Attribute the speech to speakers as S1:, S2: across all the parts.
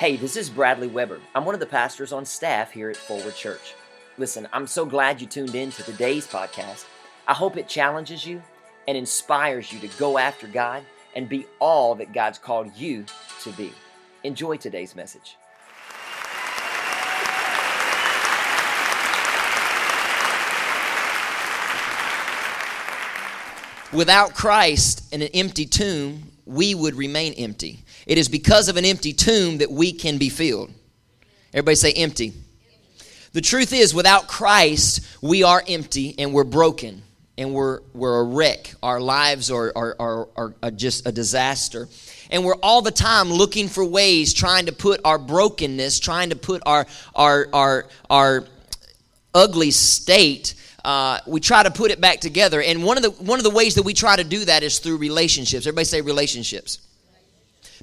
S1: Hey, this is Bradley Weber. I'm one of the pastors on staff here at Forward Church. Listen, I'm so glad you tuned in to today's podcast. I hope it challenges you and inspires you to go after God and be all that God's called you to be. Enjoy today's message.
S2: Without Christ in an empty tomb, we would remain empty. It is because of an empty tomb that we can be filled. Everybody say empty. The truth is, without Christ, we are empty and we're broken and we're, we're a wreck. Our lives are, are, are, are just a disaster. And we're all the time looking for ways, trying to put our brokenness, trying to put our, our, our, our ugly state uh, we try to put it back together. And one of the one of the ways that we try to do that is through relationships. Everybody say relationships.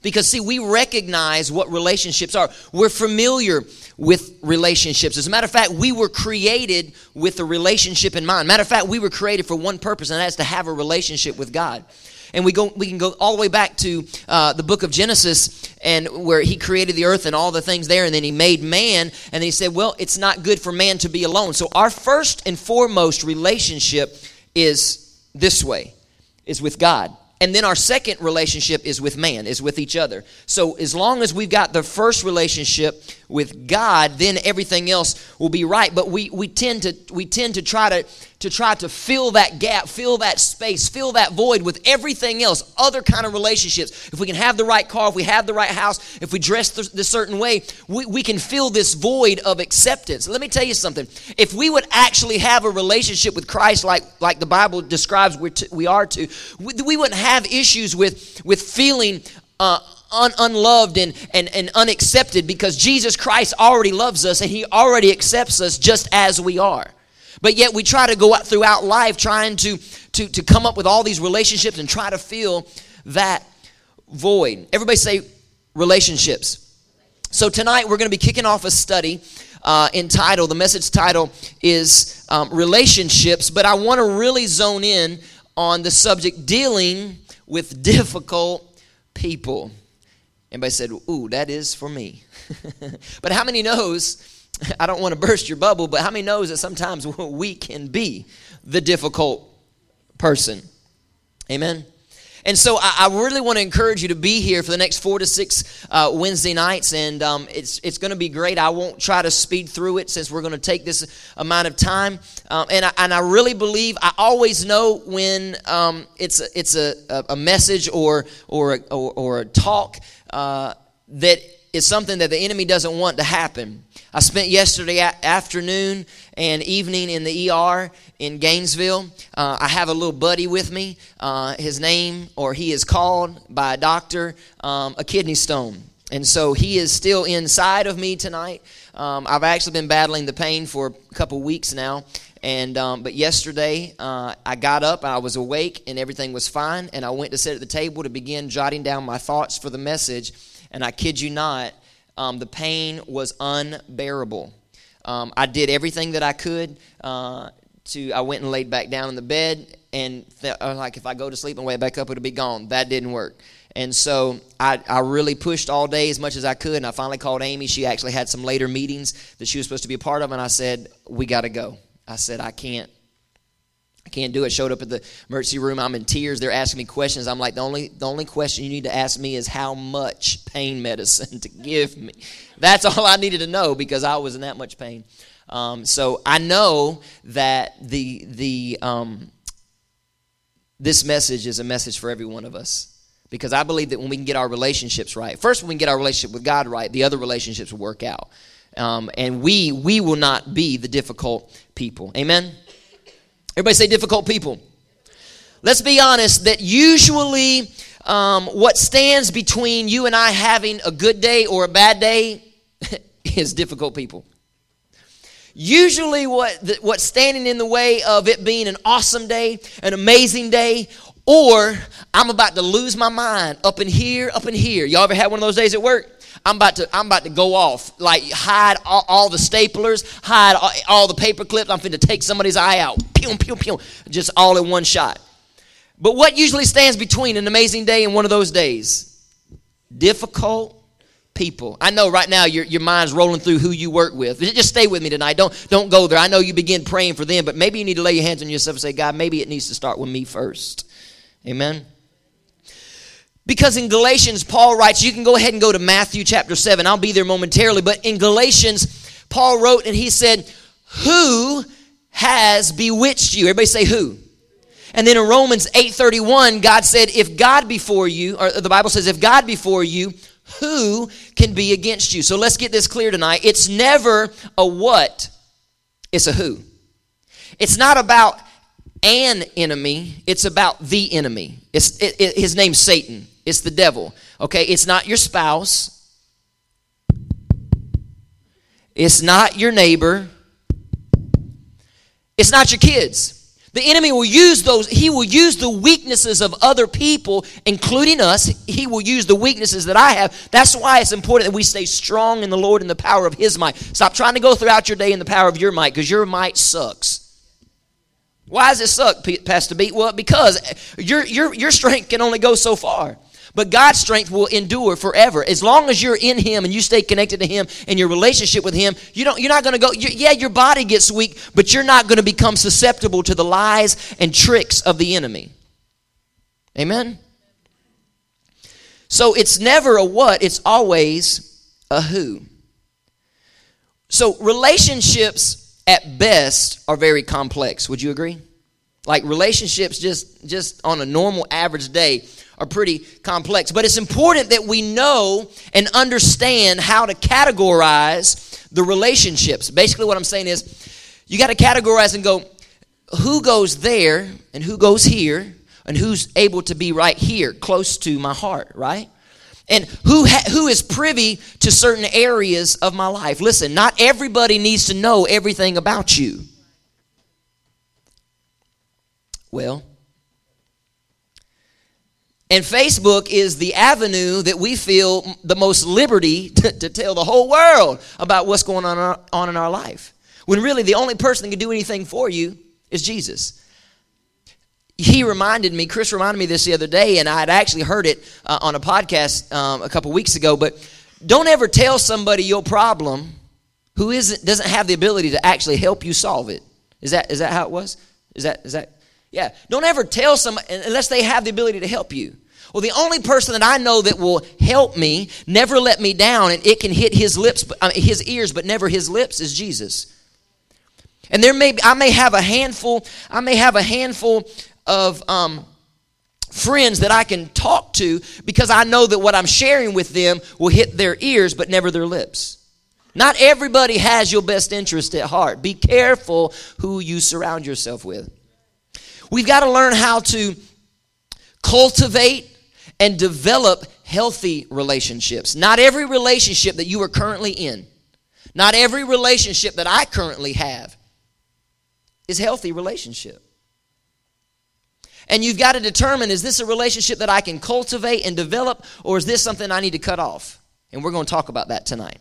S2: Because see, we recognize what relationships are. We're familiar with relationships. As a matter of fact, we were created with a relationship in mind. Matter of fact, we were created for one purpose, and that's to have a relationship with God and we go we can go all the way back to uh, the book of genesis and where he created the earth and all the things there and then he made man and then he said well it's not good for man to be alone. So our first and foremost relationship is this way is with god. And then our second relationship is with man is with each other. So as long as we've got the first relationship with god then everything else will be right but we we tend to we tend to try to to try to fill that gap, fill that space, fill that void with everything else, other kind of relationships. If we can have the right car, if we have the right house, if we dress the, the certain way, we, we can fill this void of acceptance. Let me tell you something. If we would actually have a relationship with Christ like, like the Bible describes we, to, we are to, we, we, wouldn't have issues with, with feeling uh, un- unloved and, and, and unaccepted because Jesus Christ already loves us and he already accepts us just as we are. But yet we try to go out throughout life trying to, to, to come up with all these relationships and try to fill that void. Everybody say relationships. So tonight we're going to be kicking off a study uh, entitled, the message title is um, Relationships, but I want to really zone in on the subject dealing with difficult people. Everybody said, Ooh, that is for me. but how many knows I don't want to burst your bubble, but how many knows that sometimes we can be the difficult person? Amen. And so I, I, really want to encourage you to be here for the next four to six uh, Wednesday nights, and um, it's it's going to be great. I won't try to speed through it since we're going to take this amount of time. Um, and I, and I really believe I always know when um, it's a, it's a, a message or or a, or, or a talk uh, that is something that the enemy doesn't want to happen. I spent yesterday afternoon and evening in the ER in Gainesville. Uh, I have a little buddy with me. Uh, his name, or he is called by a doctor, um, a kidney stone. And so he is still inside of me tonight. Um, I've actually been battling the pain for a couple weeks now. And um, but yesterday uh, I got up, I was awake, and everything was fine. And I went to sit at the table to begin jotting down my thoughts for the message. And I kid you not, um, the pain was unbearable. Um, I did everything that I could uh, to. I went and laid back down in the bed, and th- uh, like if I go to sleep and wake back up, it'll be gone. That didn't work. And so I, I really pushed all day as much as I could. And I finally called Amy. She actually had some later meetings that she was supposed to be a part of. And I said, We got to go. I said, I can't. I can't do it. Showed up at the emergency room. I'm in tears. They're asking me questions. I'm like, the only the only question you need to ask me is how much pain medicine to give me. That's all I needed to know because I was in that much pain. Um, so I know that the the um, this message is a message for every one of us because I believe that when we can get our relationships right, first when we can get our relationship with God right, the other relationships will work out, um, and we we will not be the difficult people. Amen. Everybody say difficult people. Let's be honest that usually um, what stands between you and I having a good day or a bad day is difficult people. Usually, what what's standing in the way of it being an awesome day, an amazing day, or I'm about to lose my mind up in here, up in here. Y'all ever had one of those days at work? I'm about to I'm about to go off. Like hide all, all the staplers, hide all, all, the paper clips. I'm finna take somebody's eye out. Pew pew pew. Just all in one shot. But what usually stands between an amazing day and one of those days? Difficult people. I know right now your, your mind's rolling through who you work with. Just stay with me tonight. Don't, don't go there. I know you begin praying for them, but maybe you need to lay your hands on yourself and say, God, maybe it needs to start with me first. Amen. Because in Galatians, Paul writes, you can go ahead and go to Matthew chapter 7. I'll be there momentarily. But in Galatians, Paul wrote and he said, Who has bewitched you? Everybody say, Who? And then in Romans 8:31, God said, if God before you, or the Bible says, if God before you, who can be against you? So let's get this clear tonight. It's never a what, it's a who. It's not about an enemy, it's about the enemy. It's, it, it, his name's Satan, it's the devil. Okay, it's not your spouse, it's not your neighbor, it's not your kids. The enemy will use those, he will use the weaknesses of other people, including us. He will use the weaknesses that I have. That's why it's important that we stay strong in the Lord and the power of his might. Stop trying to go throughout your day in the power of your might, because your might sucks. Why does it suck, Pastor B? Well, because your, your, your strength can only go so far. But God's strength will endure forever. As long as you're in Him and you stay connected to Him and your relationship with Him, you don't, you're not going to go, yeah, your body gets weak, but you're not going to become susceptible to the lies and tricks of the enemy. Amen? So it's never a what, it's always a who. So relationships at best are very complex. Would you agree? Like relationships just just on a normal average day are pretty complex. But it's important that we know and understand how to categorize the relationships. Basically, what I'm saying is you got to categorize and go, who goes there and who goes here and who's able to be right here, close to my heart, right? And who, ha- who is privy to certain areas of my life. Listen, not everybody needs to know everything about you. Well, and Facebook is the avenue that we feel the most liberty to, to tell the whole world about what's going on, on in our life. When really the only person that can do anything for you is Jesus. He reminded me, Chris reminded me this the other day, and I had actually heard it uh, on a podcast um, a couple weeks ago. But don't ever tell somebody your problem who isn't doesn't have the ability to actually help you solve it. Is that is that how it was? Is that is that yeah. Don't ever tell somebody unless they have the ability to help you. Well, the only person that I know that will help me, never let me down, and it can hit his lips, his ears, but never his lips, is Jesus. And there may be, I may have a handful, I may have a handful of um, friends that I can talk to because I know that what I'm sharing with them will hit their ears, but never their lips. Not everybody has your best interest at heart. Be careful who you surround yourself with. We've got to learn how to cultivate and develop healthy relationships. Not every relationship that you are currently in, not every relationship that I currently have is healthy relationship. And you've got to determine is this a relationship that I can cultivate and develop or is this something I need to cut off? And we're going to talk about that tonight.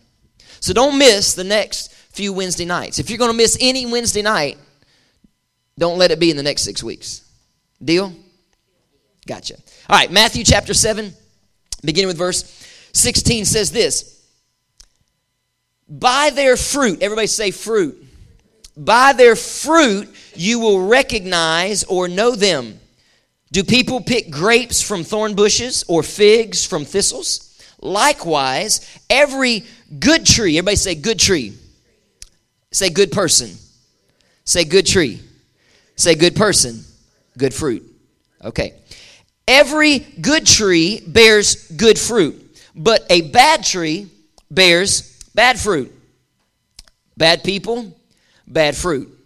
S2: So don't miss the next few Wednesday nights. If you're going to miss any Wednesday night, don't let it be in the next six weeks. Deal? Gotcha. All right, Matthew chapter 7, beginning with verse 16, says this By their fruit, everybody say fruit. By their fruit you will recognize or know them. Do people pick grapes from thorn bushes or figs from thistles? Likewise, every good tree, everybody say good tree. Say good person. Say good tree. Say good person, good fruit. Okay. Every good tree bears good fruit, but a bad tree bears bad fruit. Bad people, bad fruit.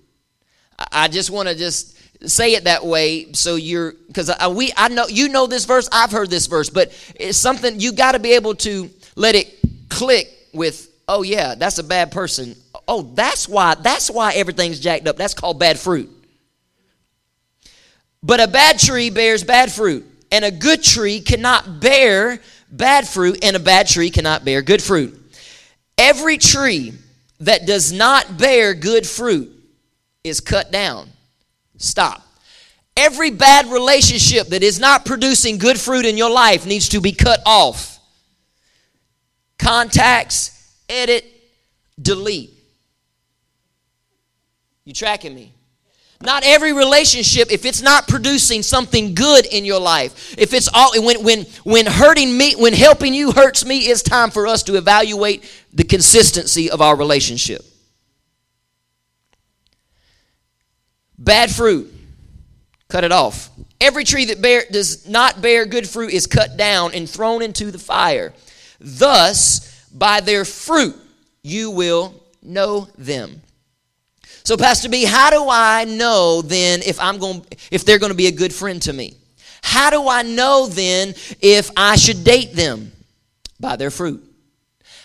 S2: I just want to just say it that way so you're because we I know you know this verse I've heard this verse but it's something you got to be able to let it click with oh yeah that's a bad person oh that's why that's why everything's jacked up that's called bad fruit but a bad tree bears bad fruit, and a good tree cannot bear bad fruit, and a bad tree cannot bear good fruit. Every tree that does not bear good fruit is cut down. Stop. Every bad relationship that is not producing good fruit in your life needs to be cut off. contacts, edit, delete. You tracking me? Not every relationship, if it's not producing something good in your life, if it's all when when when hurting me, when helping you hurts me, it's time for us to evaluate the consistency of our relationship. Bad fruit, cut it off. Every tree that bear, does not bear good fruit is cut down and thrown into the fire. Thus, by their fruit you will know them. So, Pastor B, how do I know then if I'm going if they're going to be a good friend to me? How do I know then if I should date them? By their fruit.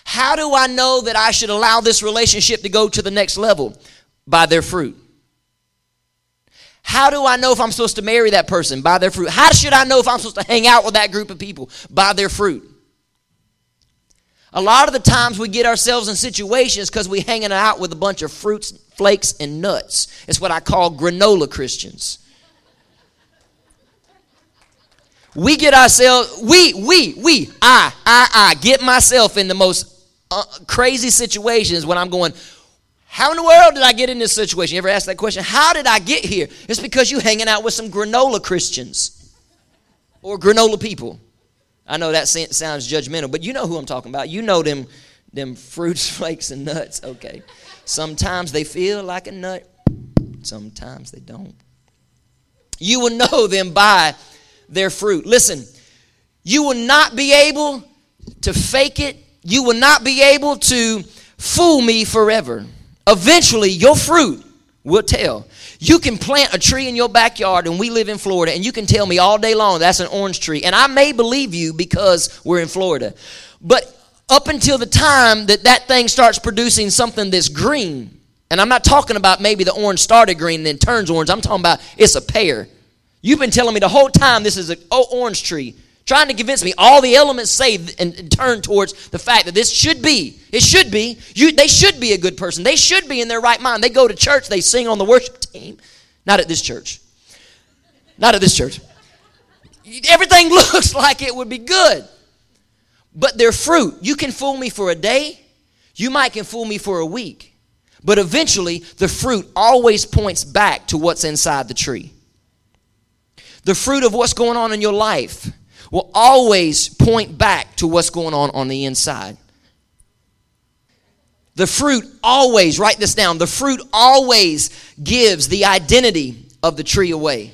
S2: How do I know that I should allow this relationship to go to the next level? By their fruit. How do I know if I'm supposed to marry that person? By their fruit. How should I know if I'm supposed to hang out with that group of people? By their fruit. A lot of the times we get ourselves in situations because we're hanging out with a bunch of fruits, flakes, and nuts. It's what I call granola Christians. We get ourselves, we, we, we, I, I, I get myself in the most uh, crazy situations when I'm going, how in the world did I get in this situation? You ever ask that question? How did I get here? It's because you hanging out with some granola Christians or granola people. I know that sounds judgmental, but you know who I'm talking about. You know them, them fruits, flakes, and nuts. Okay. Sometimes they feel like a nut, sometimes they don't. You will know them by their fruit. Listen, you will not be able to fake it. You will not be able to fool me forever. Eventually, your fruit will tell. You can plant a tree in your backyard, and we live in Florida, and you can tell me all day long that's an orange tree. And I may believe you because we're in Florida. But up until the time that that thing starts producing something that's green, and I'm not talking about maybe the orange started green and then turns orange, I'm talking about it's a pear. You've been telling me the whole time this is an oh, orange tree trying to convince me. All the elements say and, turn towards the fact that this should be it should be you they should be a good person. They should be in their right mind. They go to church they sing on the worship team. Not at this church. Not at this church. Everything looks like it would be good but their fruit. You can fool me for a day. You might can fool me for a week but eventually the fruit always points back to what's inside the tree. The fruit of what's going on in your life will always point back to what's going on on the inside. The fruit always, write this down, the fruit always gives the identity of the tree away.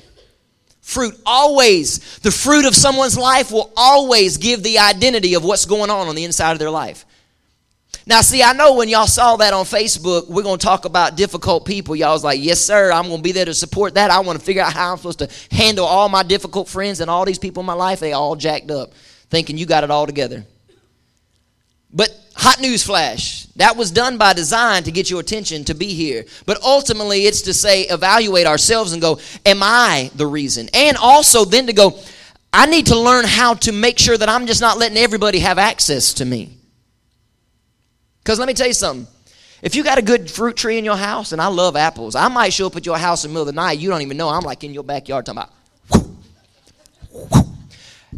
S2: Fruit always, the fruit of someone's life will always give the identity of what's going on on the inside of their life. Now, see, I know when y'all saw that on Facebook, we're going to talk about difficult people. Y'all was like, yes, sir, I'm going to be there to support that. I want to figure out how I'm supposed to handle all my difficult friends and all these people in my life. They all jacked up, thinking you got it all together. But hot news flash, that was done by design to get your attention to be here. But ultimately, it's to say, evaluate ourselves and go, am I the reason? And also then to go, I need to learn how to make sure that I'm just not letting everybody have access to me. Because let me tell you something. If you got a good fruit tree in your house, and I love apples, I might show up at your house in the middle of the night. You don't even know. I'm like in your backyard talking about.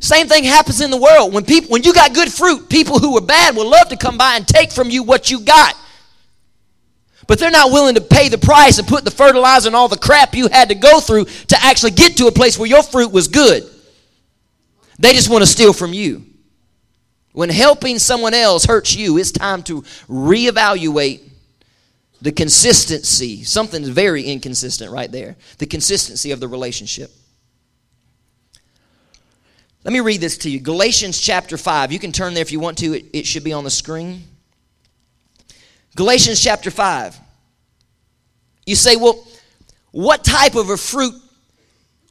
S2: Same thing happens in the world. When people, when you got good fruit, people who are bad will love to come by and take from you what you got. But they're not willing to pay the price and put the fertilizer and all the crap you had to go through to actually get to a place where your fruit was good. They just want to steal from you. When helping someone else hurts you, it's time to reevaluate the consistency. Something's very inconsistent right there. The consistency of the relationship. Let me read this to you Galatians chapter 5. You can turn there if you want to, it, it should be on the screen. Galatians chapter 5. You say, well, what type of a fruit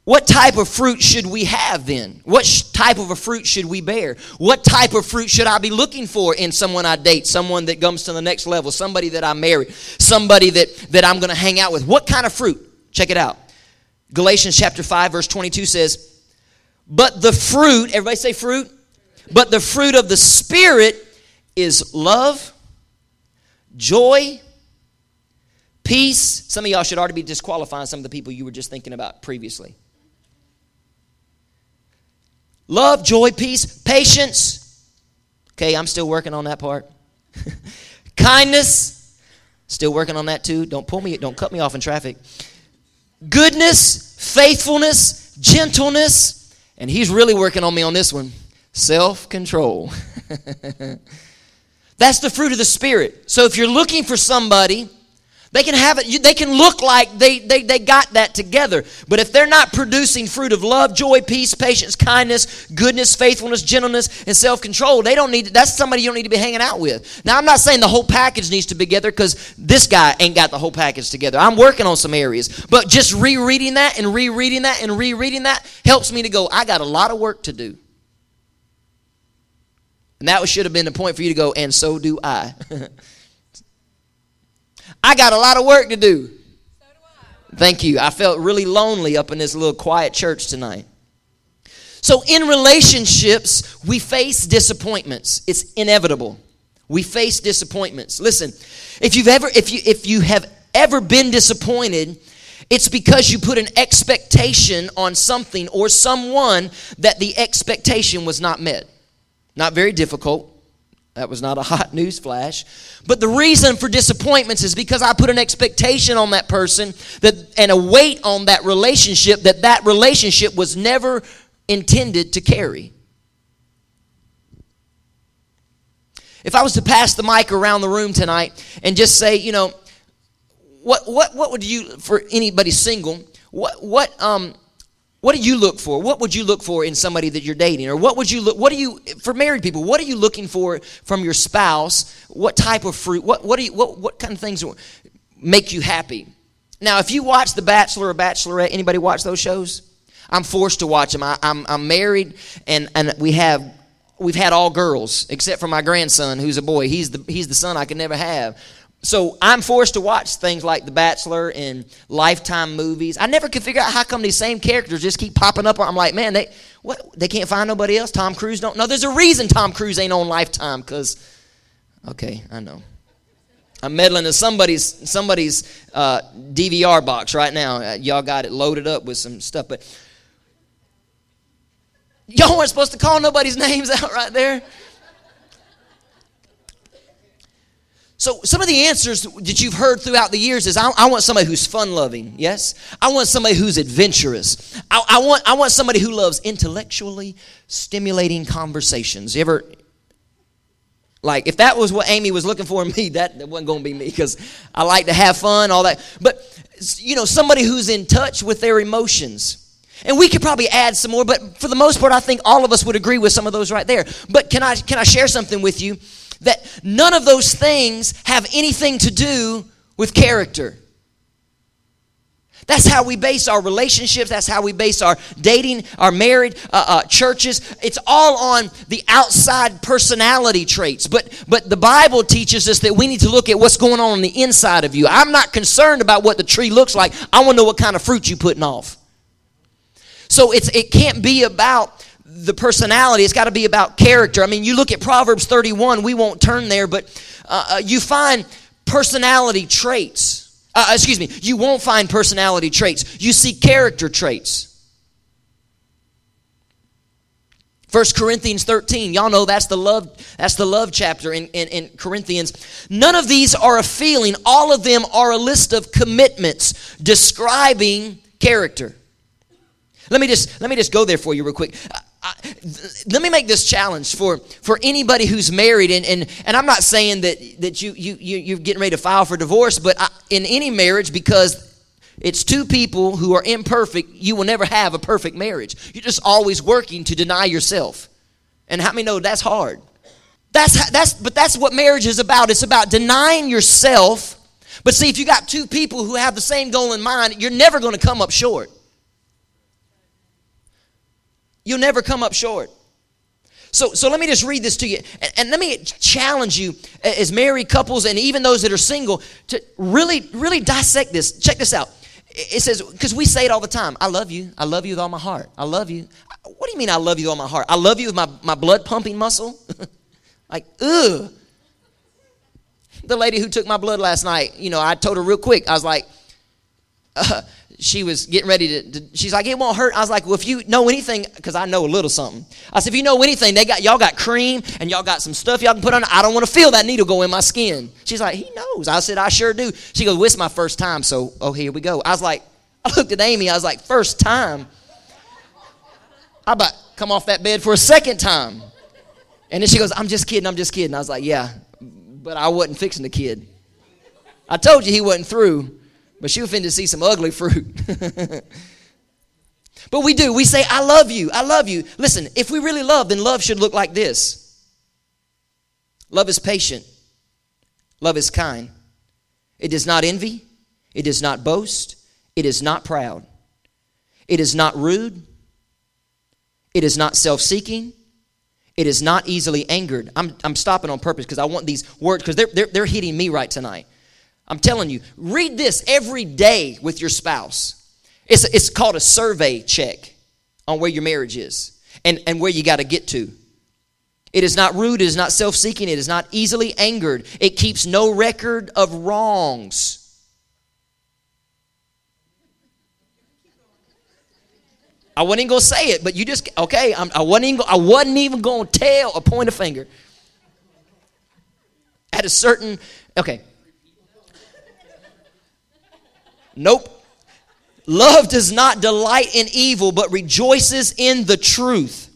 S2: what type of fruit should we have then? What sh- type of a fruit should we bear? What type of fruit should I be looking for in someone I date, someone that comes to the next level, somebody that I marry, somebody that, that I'm going to hang out with? What kind of fruit? Check it out. Galatians chapter 5, verse 22 says, But the fruit, everybody say fruit, but the fruit of the Spirit is love, joy, peace. Some of y'all should already be disqualifying some of the people you were just thinking about previously love, joy, peace, patience, Okay, I'm still working on that part. Kindness, still working on that too. Don't pull me, don't cut me off in traffic. Goodness, faithfulness, gentleness, and he's really working on me on this one self control. That's the fruit of the Spirit. So if you're looking for somebody, they can have it, they can look like they, they, they got that together. But if they're not producing fruit of love, joy, peace, patience, kindness, goodness, faithfulness, gentleness, and self control, they don't need, that's somebody you don't need to be hanging out with. Now, I'm not saying the whole package needs to be together because this guy ain't got the whole package together. I'm working on some areas. But just rereading that and rereading that and rereading that helps me to go, I got a lot of work to do. And that should have been the point for you to go, and so do I. I got a lot of work to do. Thank you. I felt really lonely up in this little quiet church tonight. So, in relationships, we face disappointments. It's inevitable. We face disappointments. Listen, if you've ever if you if you have ever been disappointed, it's because you put an expectation on something or someone that the expectation was not met. Not very difficult. That was not a hot news flash. But the reason for disappointments is because I put an expectation on that person that and a weight on that relationship that that relationship was never intended to carry. If I was to pass the mic around the room tonight and just say, you know, what what what would you for anybody single, what what um what do you look for? What would you look for in somebody that you're dating? Or what would you look what do you for married people, what are you looking for from your spouse? What type of fruit? What what do you what what kind of things make you happy? Now, if you watch The Bachelor or Bachelorette, anybody watch those shows? I'm forced to watch them. I, I'm I'm married and and we have we've had all girls except for my grandson who's a boy. He's the he's the son I could never have so I'm forced to watch things like The Bachelor and Lifetime movies. I never could figure out how come these same characters just keep popping up. I'm like, man, they what? They can't find nobody else. Tom Cruise don't. No, there's a reason Tom Cruise ain't on Lifetime. Cause, okay, I know. I'm meddling in somebody's somebody's uh, DVR box right now. Uh, y'all got it loaded up with some stuff, but y'all weren't supposed to call nobody's names out right there. So, some of the answers that you've heard throughout the years is I, I want somebody who's fun loving, yes? I want somebody who's adventurous. I, I, want, I want somebody who loves intellectually stimulating conversations. You ever, like, if that was what Amy was looking for in me, that, that wasn't going to be me because I like to have fun, all that. But, you know, somebody who's in touch with their emotions. And we could probably add some more, but for the most part, I think all of us would agree with some of those right there. But can I, can I share something with you? That none of those things have anything to do with character. That's how we base our relationships. That's how we base our dating, our married, uh, uh, churches. It's all on the outside personality traits. But but the Bible teaches us that we need to look at what's going on on the inside of you. I'm not concerned about what the tree looks like. I want to know what kind of fruit you're putting off. So it's it can't be about the personality. It's got to be about character. I mean, you look at Proverbs 31, we won't turn there, but uh, uh, you find personality traits. Uh, uh, excuse me, you won't find personality traits. You see character traits. 1 Corinthians 13, y'all know that's the love, that's the love chapter in, in, in Corinthians. None of these are a feeling, all of them are a list of commitments describing character. Let me just let me just go there for you real quick. Let me make this challenge for, for anybody who's married and, and, and i'm not saying that, that you, you, you, you're getting ready to file for divorce but I, in any marriage because it's two people who are imperfect you will never have a perfect marriage. You're just always working to deny yourself. And how many know that's hard? That's, that's but that's what marriage is about. It's about denying yourself. But see if you got two people who have the same goal in mind you're never going to come up short You'll never come up short. So, so let me just read this to you. And, and, let me challenge you as married couples and even those that are single to really, really dissect this. Check this out. It says, because we say it all the time I love you. I love you with all my heart. I love you. What do you mean I love you with all my heart? I love you with my, my blood pumping muscle? like, ugh. The lady who took my blood last night, you know, I told her real quick, I was like, uh, she was getting ready to, to, she's like it won't hurt. I was like well if you know anything because i know a little something. I said if you know anything they got y'all got cream and y'all got some stuff y'all can put on. I don't want to feel that needle go in my skin. She's like he knows. I said i sure do. She goes well, it's my first time so oh here we go. I was like i looked at amy i was like first time? I about come off that bed for a second time. And then she goes i'm just kidding i'm just kidding. I was like yeah but i wasn't fixing the kid. I told you he wasn't through but she was finna see some ugly fruit. but we do. We say, I love you. I love you. Listen, if we really love, then love should look like this love is patient, love is kind. It does not envy, it does not boast, it is not proud, it is not rude, it is not self seeking. It is not easily angered. I'm, I'm stopping on purpose because I want these words because they're, they're, they're hitting me right tonight. I'm telling you, read this every day with your spouse. It's, it's called a survey check on where your marriage is and, and where you got to get to. It is not rude, it is not self seeking, it is not easily angered, it keeps no record of wrongs. I wasn't even gonna say it, but you just okay. I'm, I wasn't even. I wasn't even gonna tell or point a finger. At a certain okay, Nope. Love does not delight in evil, but rejoices in the truth.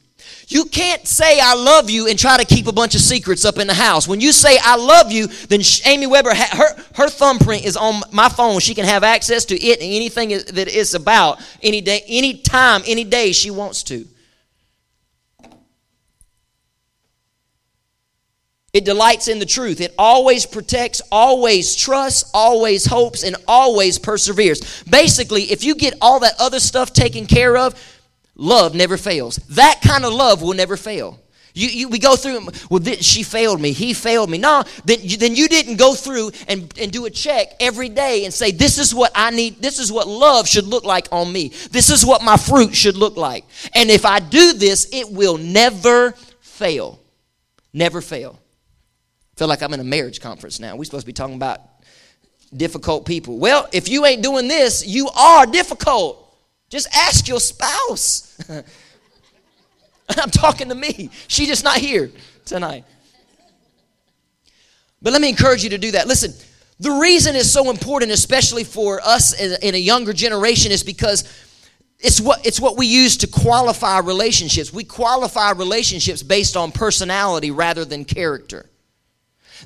S2: You can't say I love you and try to keep a bunch of secrets up in the house. When you say I love you, then Amy Weber, her, her thumbprint is on my phone. She can have access to it and anything that it's about any day, any time, any day she wants to. It delights in the truth. It always protects, always trusts, always hopes, and always perseveres. Basically, if you get all that other stuff taken care of, love never fails. That kind of love will never fail. You, you, we go through, well, this, she failed me, he failed me. No, then you, then you didn't go through and, and do a check every day and say, this is what I need, this is what love should look like on me. This is what my fruit should look like. And if I do this, it will never fail. Never fail feel like I'm in a marriage conference now. We're supposed to be talking about difficult people. Well, if you ain't doing this, you are difficult. Just ask your spouse. I'm talking to me. She's just not here tonight. But let me encourage you to do that. Listen, the reason it's so important, especially for us in a younger generation, is because it's what, it's what we use to qualify relationships. We qualify relationships based on personality rather than character.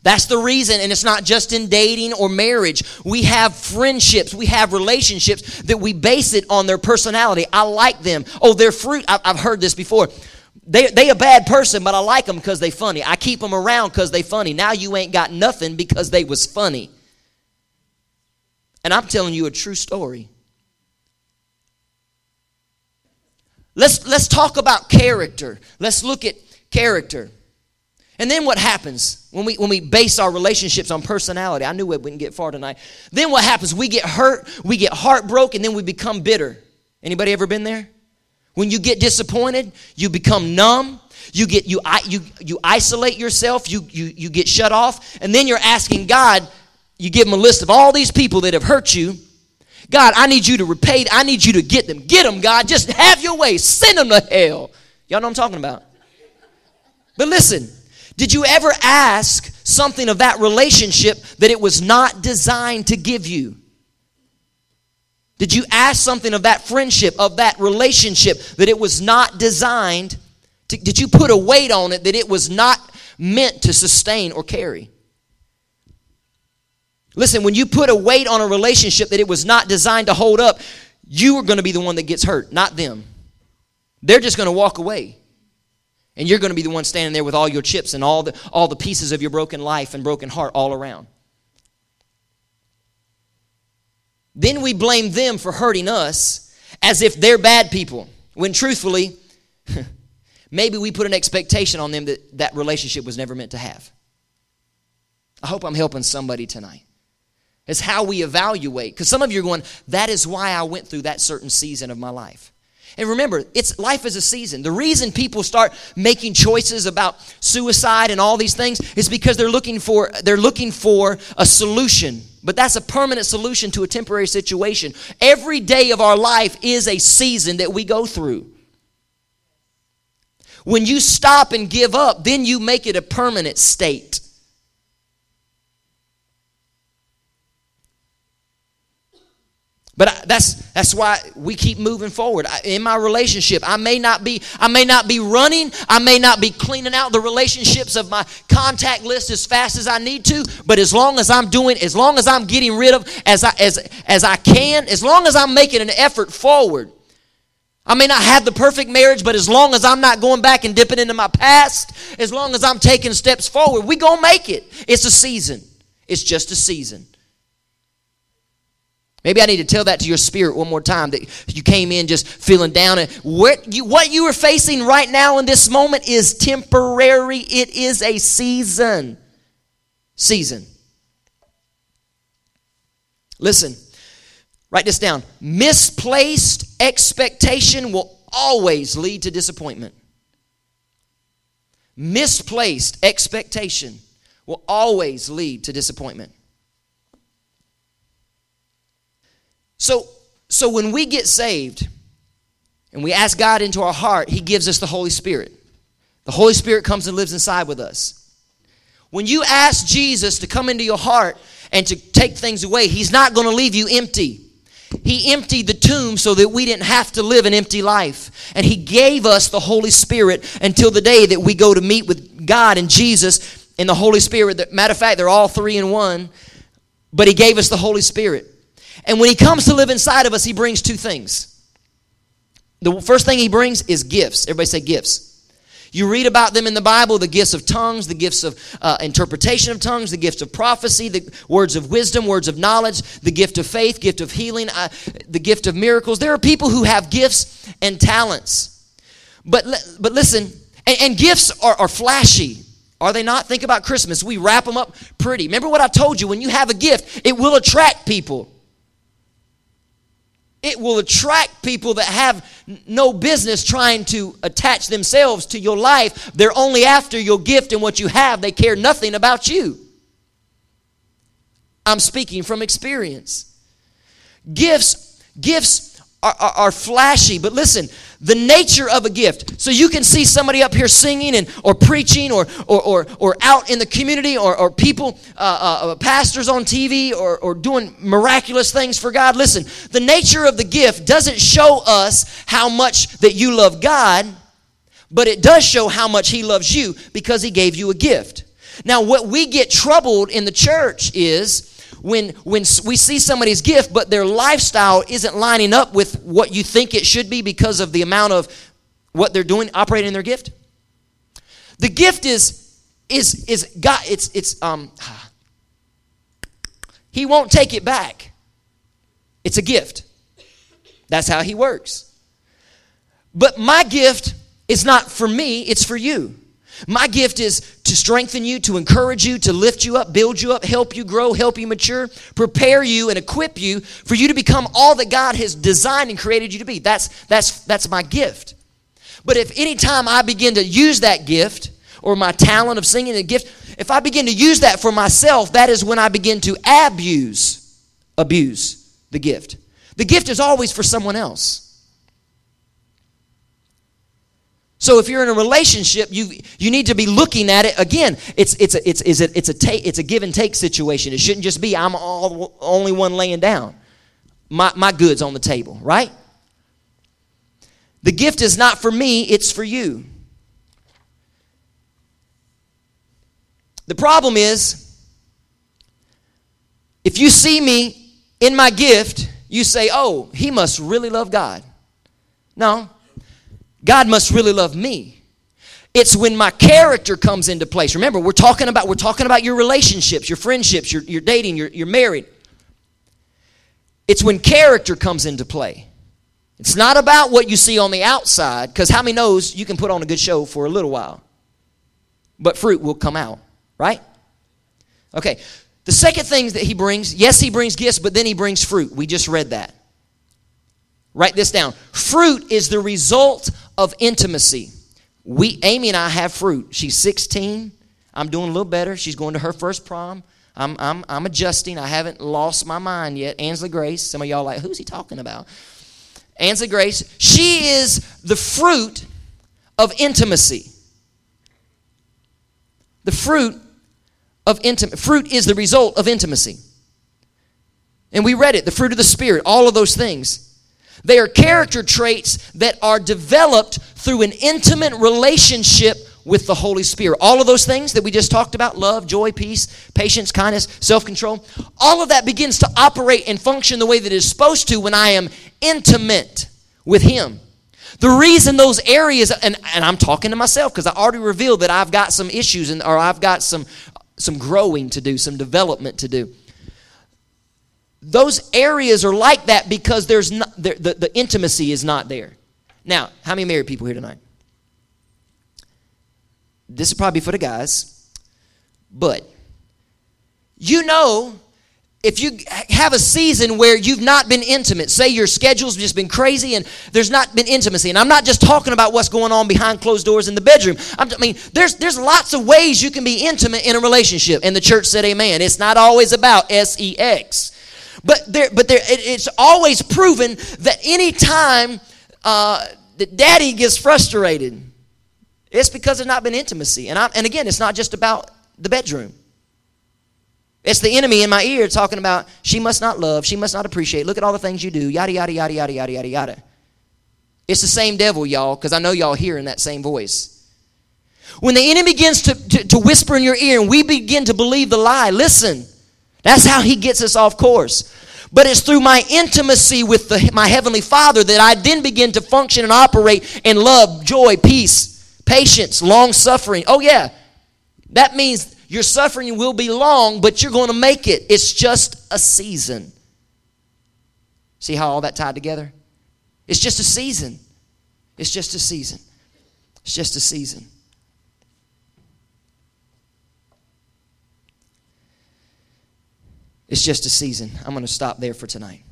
S2: That's the reason, and it's not just in dating or marriage. We have friendships, we have relationships that we base it on their personality. I like them. Oh, their fruit. I've heard this before. They they a bad person, but I like them because they funny. I keep them around because they funny. Now you ain't got nothing because they was funny. And I'm telling you a true story. Let's let's talk about character. Let's look at character. And then what happens when we when we base our relationships on personality? I knew we wouldn't get far tonight. Then what happens? We get hurt, we get heartbroken, then we become bitter. Anybody ever been there? When you get disappointed, you become numb. You get you you you isolate yourself. You you you get shut off, and then you're asking God. You give him a list of all these people that have hurt you. God, I need you to repay. I need you to get them. Get them, God. Just have your way. Send them to hell. Y'all know I'm talking about. But listen, did you ever ask something of that relationship that it was not designed to give you? Did you ask something of that friendship, of that relationship that it was not designed to, did you put a weight on it that it was not meant to sustain or carry? Listen, when you put a weight on a relationship that it was not designed to hold up, you are going to be the one that gets hurt, not them. They're just going to walk away. And you're going to be the one standing there with all your chips and all the, all the pieces of your broken life and broken heart all around. Then we blame them for hurting us as if they're bad people, when truthfully, maybe we put an expectation on them that that relationship was never meant to have. I hope I'm helping somebody tonight. It's how we evaluate. Because some of you are going, that is why I went through that certain season of my life. And remember, it's life is a season. The reason people start making choices about suicide and all these things is because they're looking for they're looking for a solution. But that's a permanent solution to a temporary situation. Every day of our life is a season that we go through. When you stop and give up, then you make it a permanent state. But that's that's why we keep moving forward. In my relationship, I may not be I may not be running, I may not be cleaning out the relationships of my contact list as fast as I need to, but as long as I'm doing as long as I'm getting rid of as I as as I can, as long as I'm making an effort forward. I may not have the perfect marriage, but as long as I'm not going back and dipping into my past, as long as I'm taking steps forward, we to make it. It's a season. It's just a season. Maybe I need to tell that to your spirit one more time that you came in just feeling down. And what you, what you are facing right now in this moment is temporary, it is a season. Season. Listen, write this down. Misplaced expectation will always lead to disappointment. Misplaced expectation will always lead to disappointment. So, so when we get saved and we ask God into our heart, He gives us the Holy Spirit. The Holy Spirit comes and lives inside with us. When you ask Jesus to come into your heart and to take things away, He's not going to leave you empty. He emptied the tomb so that we didn't have to live an empty life. And He gave us the Holy Spirit until the day that we go to meet with God and Jesus and the Holy Spirit. Matter of fact, they're all three in one. But He gave us the Holy Spirit. And when he comes to live inside of us, he brings two things. The first thing he brings is gifts. Everybody say gifts. You read about them in the Bible the gifts of tongues, the gifts of uh, interpretation of tongues, the gifts of prophecy, the words of wisdom, words of knowledge, the gift of faith, gift of healing, uh, the gift of miracles. There are people who have gifts and talents. But, but listen, and, and gifts are, are flashy. Are they not? Think about Christmas. We wrap them up pretty. Remember what I told you when you have a gift, it will attract people. It will attract people that have no business trying to attach themselves to your life. They're only after your gift and what you have. They care nothing about you. I'm speaking from experience. Gifts, gifts are, are, are, flashy, but listen, the nature of a gift. So you can see somebody up here singing and or preaching or or or, or out in the community or, or people, uh, uh, uh, pastors on TV or, or doing miraculous things for God. Listen, the nature of the gift doesn't show us how much that you love God, but it does show how much He loves you because He gave you a gift. Now, what we get troubled in the church is when when we see somebody's gift but their lifestyle isn't lining up with what you think it should be because of the amount of what they're doing operating in their gift. The gift is is is god it's it's um he won't take it back. It's a gift. That's how he works. But my gift is not for me it's for you my gift is to strengthen you, to encourage you, to lift you up, build you up, help you grow, help you mature, prepare you and equip you for you to become all that God has designed and created you to be. That's that's that's my gift. But if anytime I begin to use that gift or my talent of singing a gift, if I begin to use that for myself, that is when I begin to abuse abuse the gift. The gift is always for someone else. So if you're in a relationship, you you need to be looking at it again. It's it's a, it's it's a, it's a take it's a give and take situation. It shouldn't just be I'm all only one laying down. My my goods on the table, right? The gift is not for me, it's for you. The problem is if you see me in my gift, you say, "Oh, he must really love God." No, God must really love me. It's when my character comes into place. Remember, we're talking about we're talking about your relationships, your friendships, your, your dating, you're, you're married. It's when character comes into play. It's not about what you see on the outside, because how many knows you can put on a good show for a little while, but fruit will come out, right? Okay. The second thing that he brings, yes, he brings gifts, but then he brings fruit. We just read that. Write this down. Fruit is the result of intimacy. We Amy and I have fruit. She's 16. I'm doing a little better. She's going to her first prom. I'm, I'm, I'm adjusting. I haven't lost my mind yet. Ansley Grace. Some of y'all like, who's he talking about? Ansley Grace. She is the fruit of intimacy. The fruit of intimacy. Fruit is the result of intimacy. And we read it the fruit of the Spirit, all of those things. They are character traits that are developed through an intimate relationship with the Holy Spirit. All of those things that we just talked about love, joy, peace, patience, kindness, self control all of that begins to operate and function the way that it is supposed to when I am intimate with Him. The reason those areas, and, and I'm talking to myself because I already revealed that I've got some issues and, or I've got some, some growing to do, some development to do. Those areas are like that because there's not, the, the, the intimacy is not there. Now, how many married people here tonight? This is probably for the guys, but you know if you have a season where you've not been intimate, say your schedule's just been crazy and there's not been intimacy, and I'm not just talking about what's going on behind closed doors in the bedroom. I'm, i mean, there's there's lots of ways you can be intimate in a relationship, and the church said, "Amen." It's not always about sex, but there, but there, it, it's always proven that any time uh, that Daddy gets frustrated, it's because there's not been intimacy, and I, and again, it's not just about the bedroom. It's the enemy in my ear talking about she must not love, she must not appreciate. Look at all the things you do, yada, yada, yada, yada, yada, yada, yada. It's the same devil, y'all, because I know y'all hearing that same voice. When the enemy begins to, to, to, whisper in your ear and we begin to believe the lie, listen, that's how he gets us off course. But it's through my intimacy with the, my Heavenly Father that I then begin to function and operate in love, joy, peace, patience, long suffering. Oh, yeah. That means your suffering will be long, but you're going to make it. It's just a season. See how all that tied together? It's just a season. It's just a season. It's just a season. It's just a season. I'm going to stop there for tonight.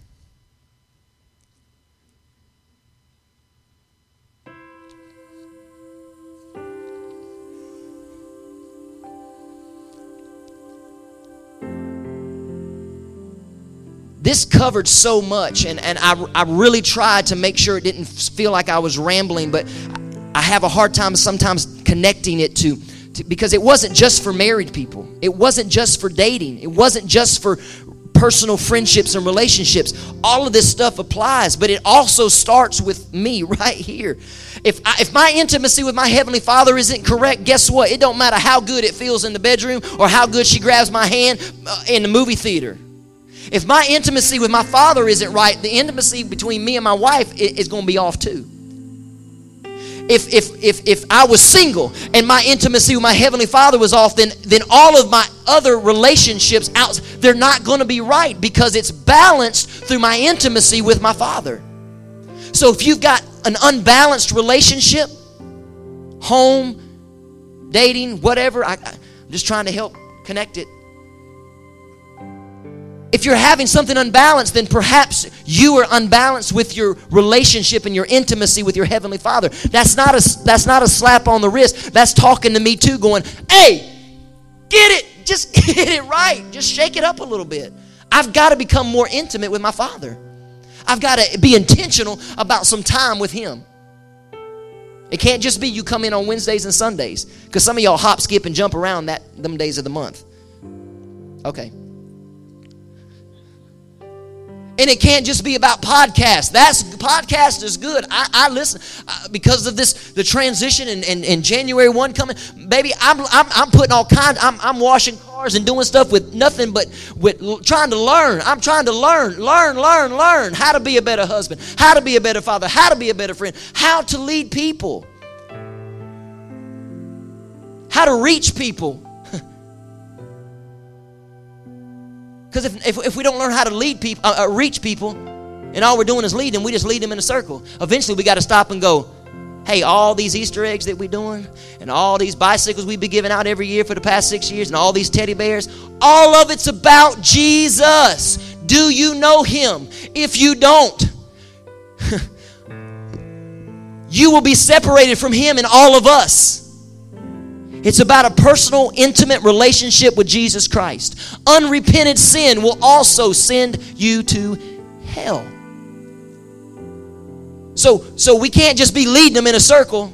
S2: this covered so much, and, and I, I really tried to make sure it didn't feel like I was rambling, but I have a hard time sometimes connecting it to, because it wasn't just for married people, it wasn't just for dating, it wasn't just for personal friendships and relationships. All of this stuff applies, but it also starts with me right here. If, I, if my intimacy with my Heavenly Father isn't correct, guess what? It don't matter how good it feels in the bedroom or how good she grabs my hand uh, in the movie theater. If my intimacy with my father isn't right, the intimacy between me and my wife is going to be off too. If, if, if, if I was single and my intimacy with my heavenly father was off, then, then all of my other relationships out, they're not going to be right because it's balanced through my intimacy with my father. So if you've got an unbalanced relationship, home, dating, whatever, I, I'm just trying to help connect it if you're having something unbalanced, then perhaps you are unbalanced with your relationship and your intimacy with your heavenly Father. That's not a that's not a slap on the wrist. That's talking to me too, going, "Hey, get it, just get it right, just shake it up a little bit." I've got to become more intimate with my Father. I've got to be intentional about some time with Him. It can't just be you come in on Wednesdays and Sundays, because some of y'all hop, skip, and jump around that them days of the month. Okay. And it can't just be about podcasts. That's podcast is good. I, I listen uh, because of this the transition and, and, and, January one coming. Baby, I'm, I'm, I'm putting all kinds. I'm, I'm washing cars and doing stuff with nothing but with trying to learn. I'm trying to learn, learn, learn, learn how to be a better husband, how to be a better father, how to be a better friend, how to lead people, how to reach people. Because if, if, if, we don't learn how to lead people, uh, uh, reach people, and all we're doing is leading, we just lead them in a circle. Eventually, we got to stop and go, hey, all these Easter eggs that we're doing, and all these bicycles we've been giving out every year for the past six years, and all these teddy bears, all of it's about Jesus. Do you know Him? If you don't, you will be separated from Him and all of us. It's about a personal, intimate relationship with Jesus Christ. Unrepented sin will also send you to hell. So, so we can't just be leading them in a circle.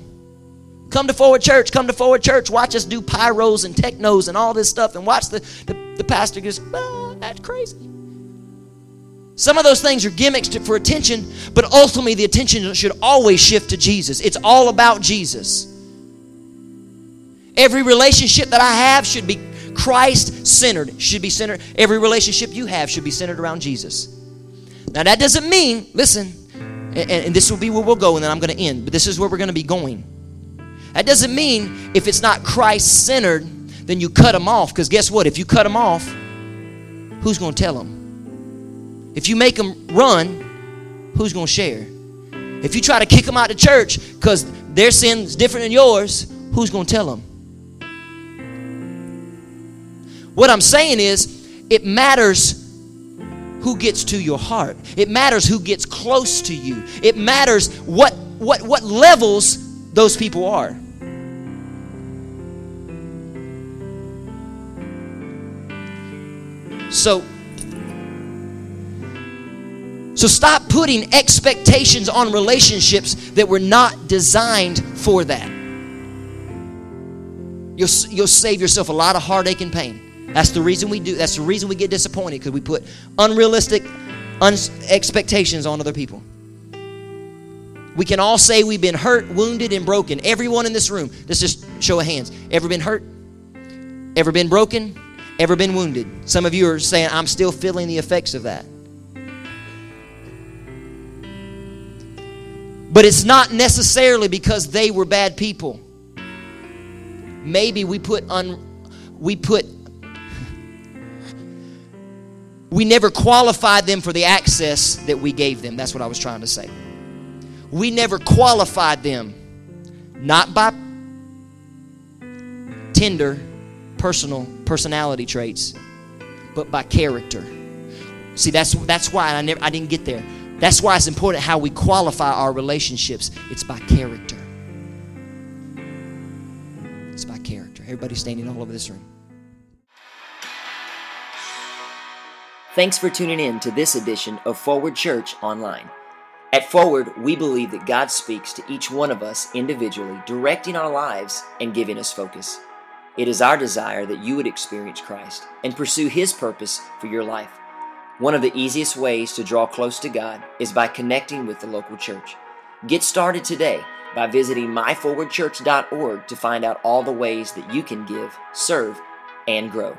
S2: Come to Forward Church, come to Forward Church. Watch us do pyros and technos and all this stuff, and watch the, the, the pastor goes, oh, that's crazy. Some of those things are gimmicks to, for attention, but ultimately the attention should always shift to Jesus. It's all about Jesus. Every relationship that I have should be Christ centered, should be centered. Every relationship you have should be centered around Jesus. Now, that doesn't mean, listen, and, and this will be where we'll go, and then I'm going to end, but this is where we're going to be going. That doesn't mean if it's not Christ centered, then you cut them off, because guess what? If you cut them off, who's going to tell them? If you make them run, who's going to share? If you try to kick them out of church because their sin's different than yours, who's going to tell them? What I'm saying is, it matters who gets to your heart. It matters who gets close to you. It matters what what what levels those people are. So so stop putting expectations on relationships that were not designed for that. You'll, you'll save yourself a lot of heartache and pain. That's the reason we do. That's the reason we get disappointed because we put unrealistic un- expectations on other people. We can all say we've been hurt, wounded, and broken. Everyone in this room. Let's just show of hands. Ever been hurt? Ever been broken? Ever been wounded? Some of you are saying, I'm still feeling the effects of that. But it's not necessarily because they were bad people. Maybe we put un, we put we never qualified them for the access that we gave them. That's what I was trying to say. We never qualified them, not by tender, personal personality traits, but by character. See, that's that's why I never I didn't get there. That's why it's important how we qualify our relationships. It's by character. It's by character. Everybody standing all over this room.
S1: Thanks for tuning in to this edition of Forward Church Online. At Forward, we believe that God speaks to each one of us individually, directing our lives and giving us focus. It is our desire that you would experience Christ and pursue His purpose for your life. One of the easiest ways to draw close to God is by connecting with the local church. Get started today by visiting myforwardchurch.org to find out all the ways that you can give, serve, and grow.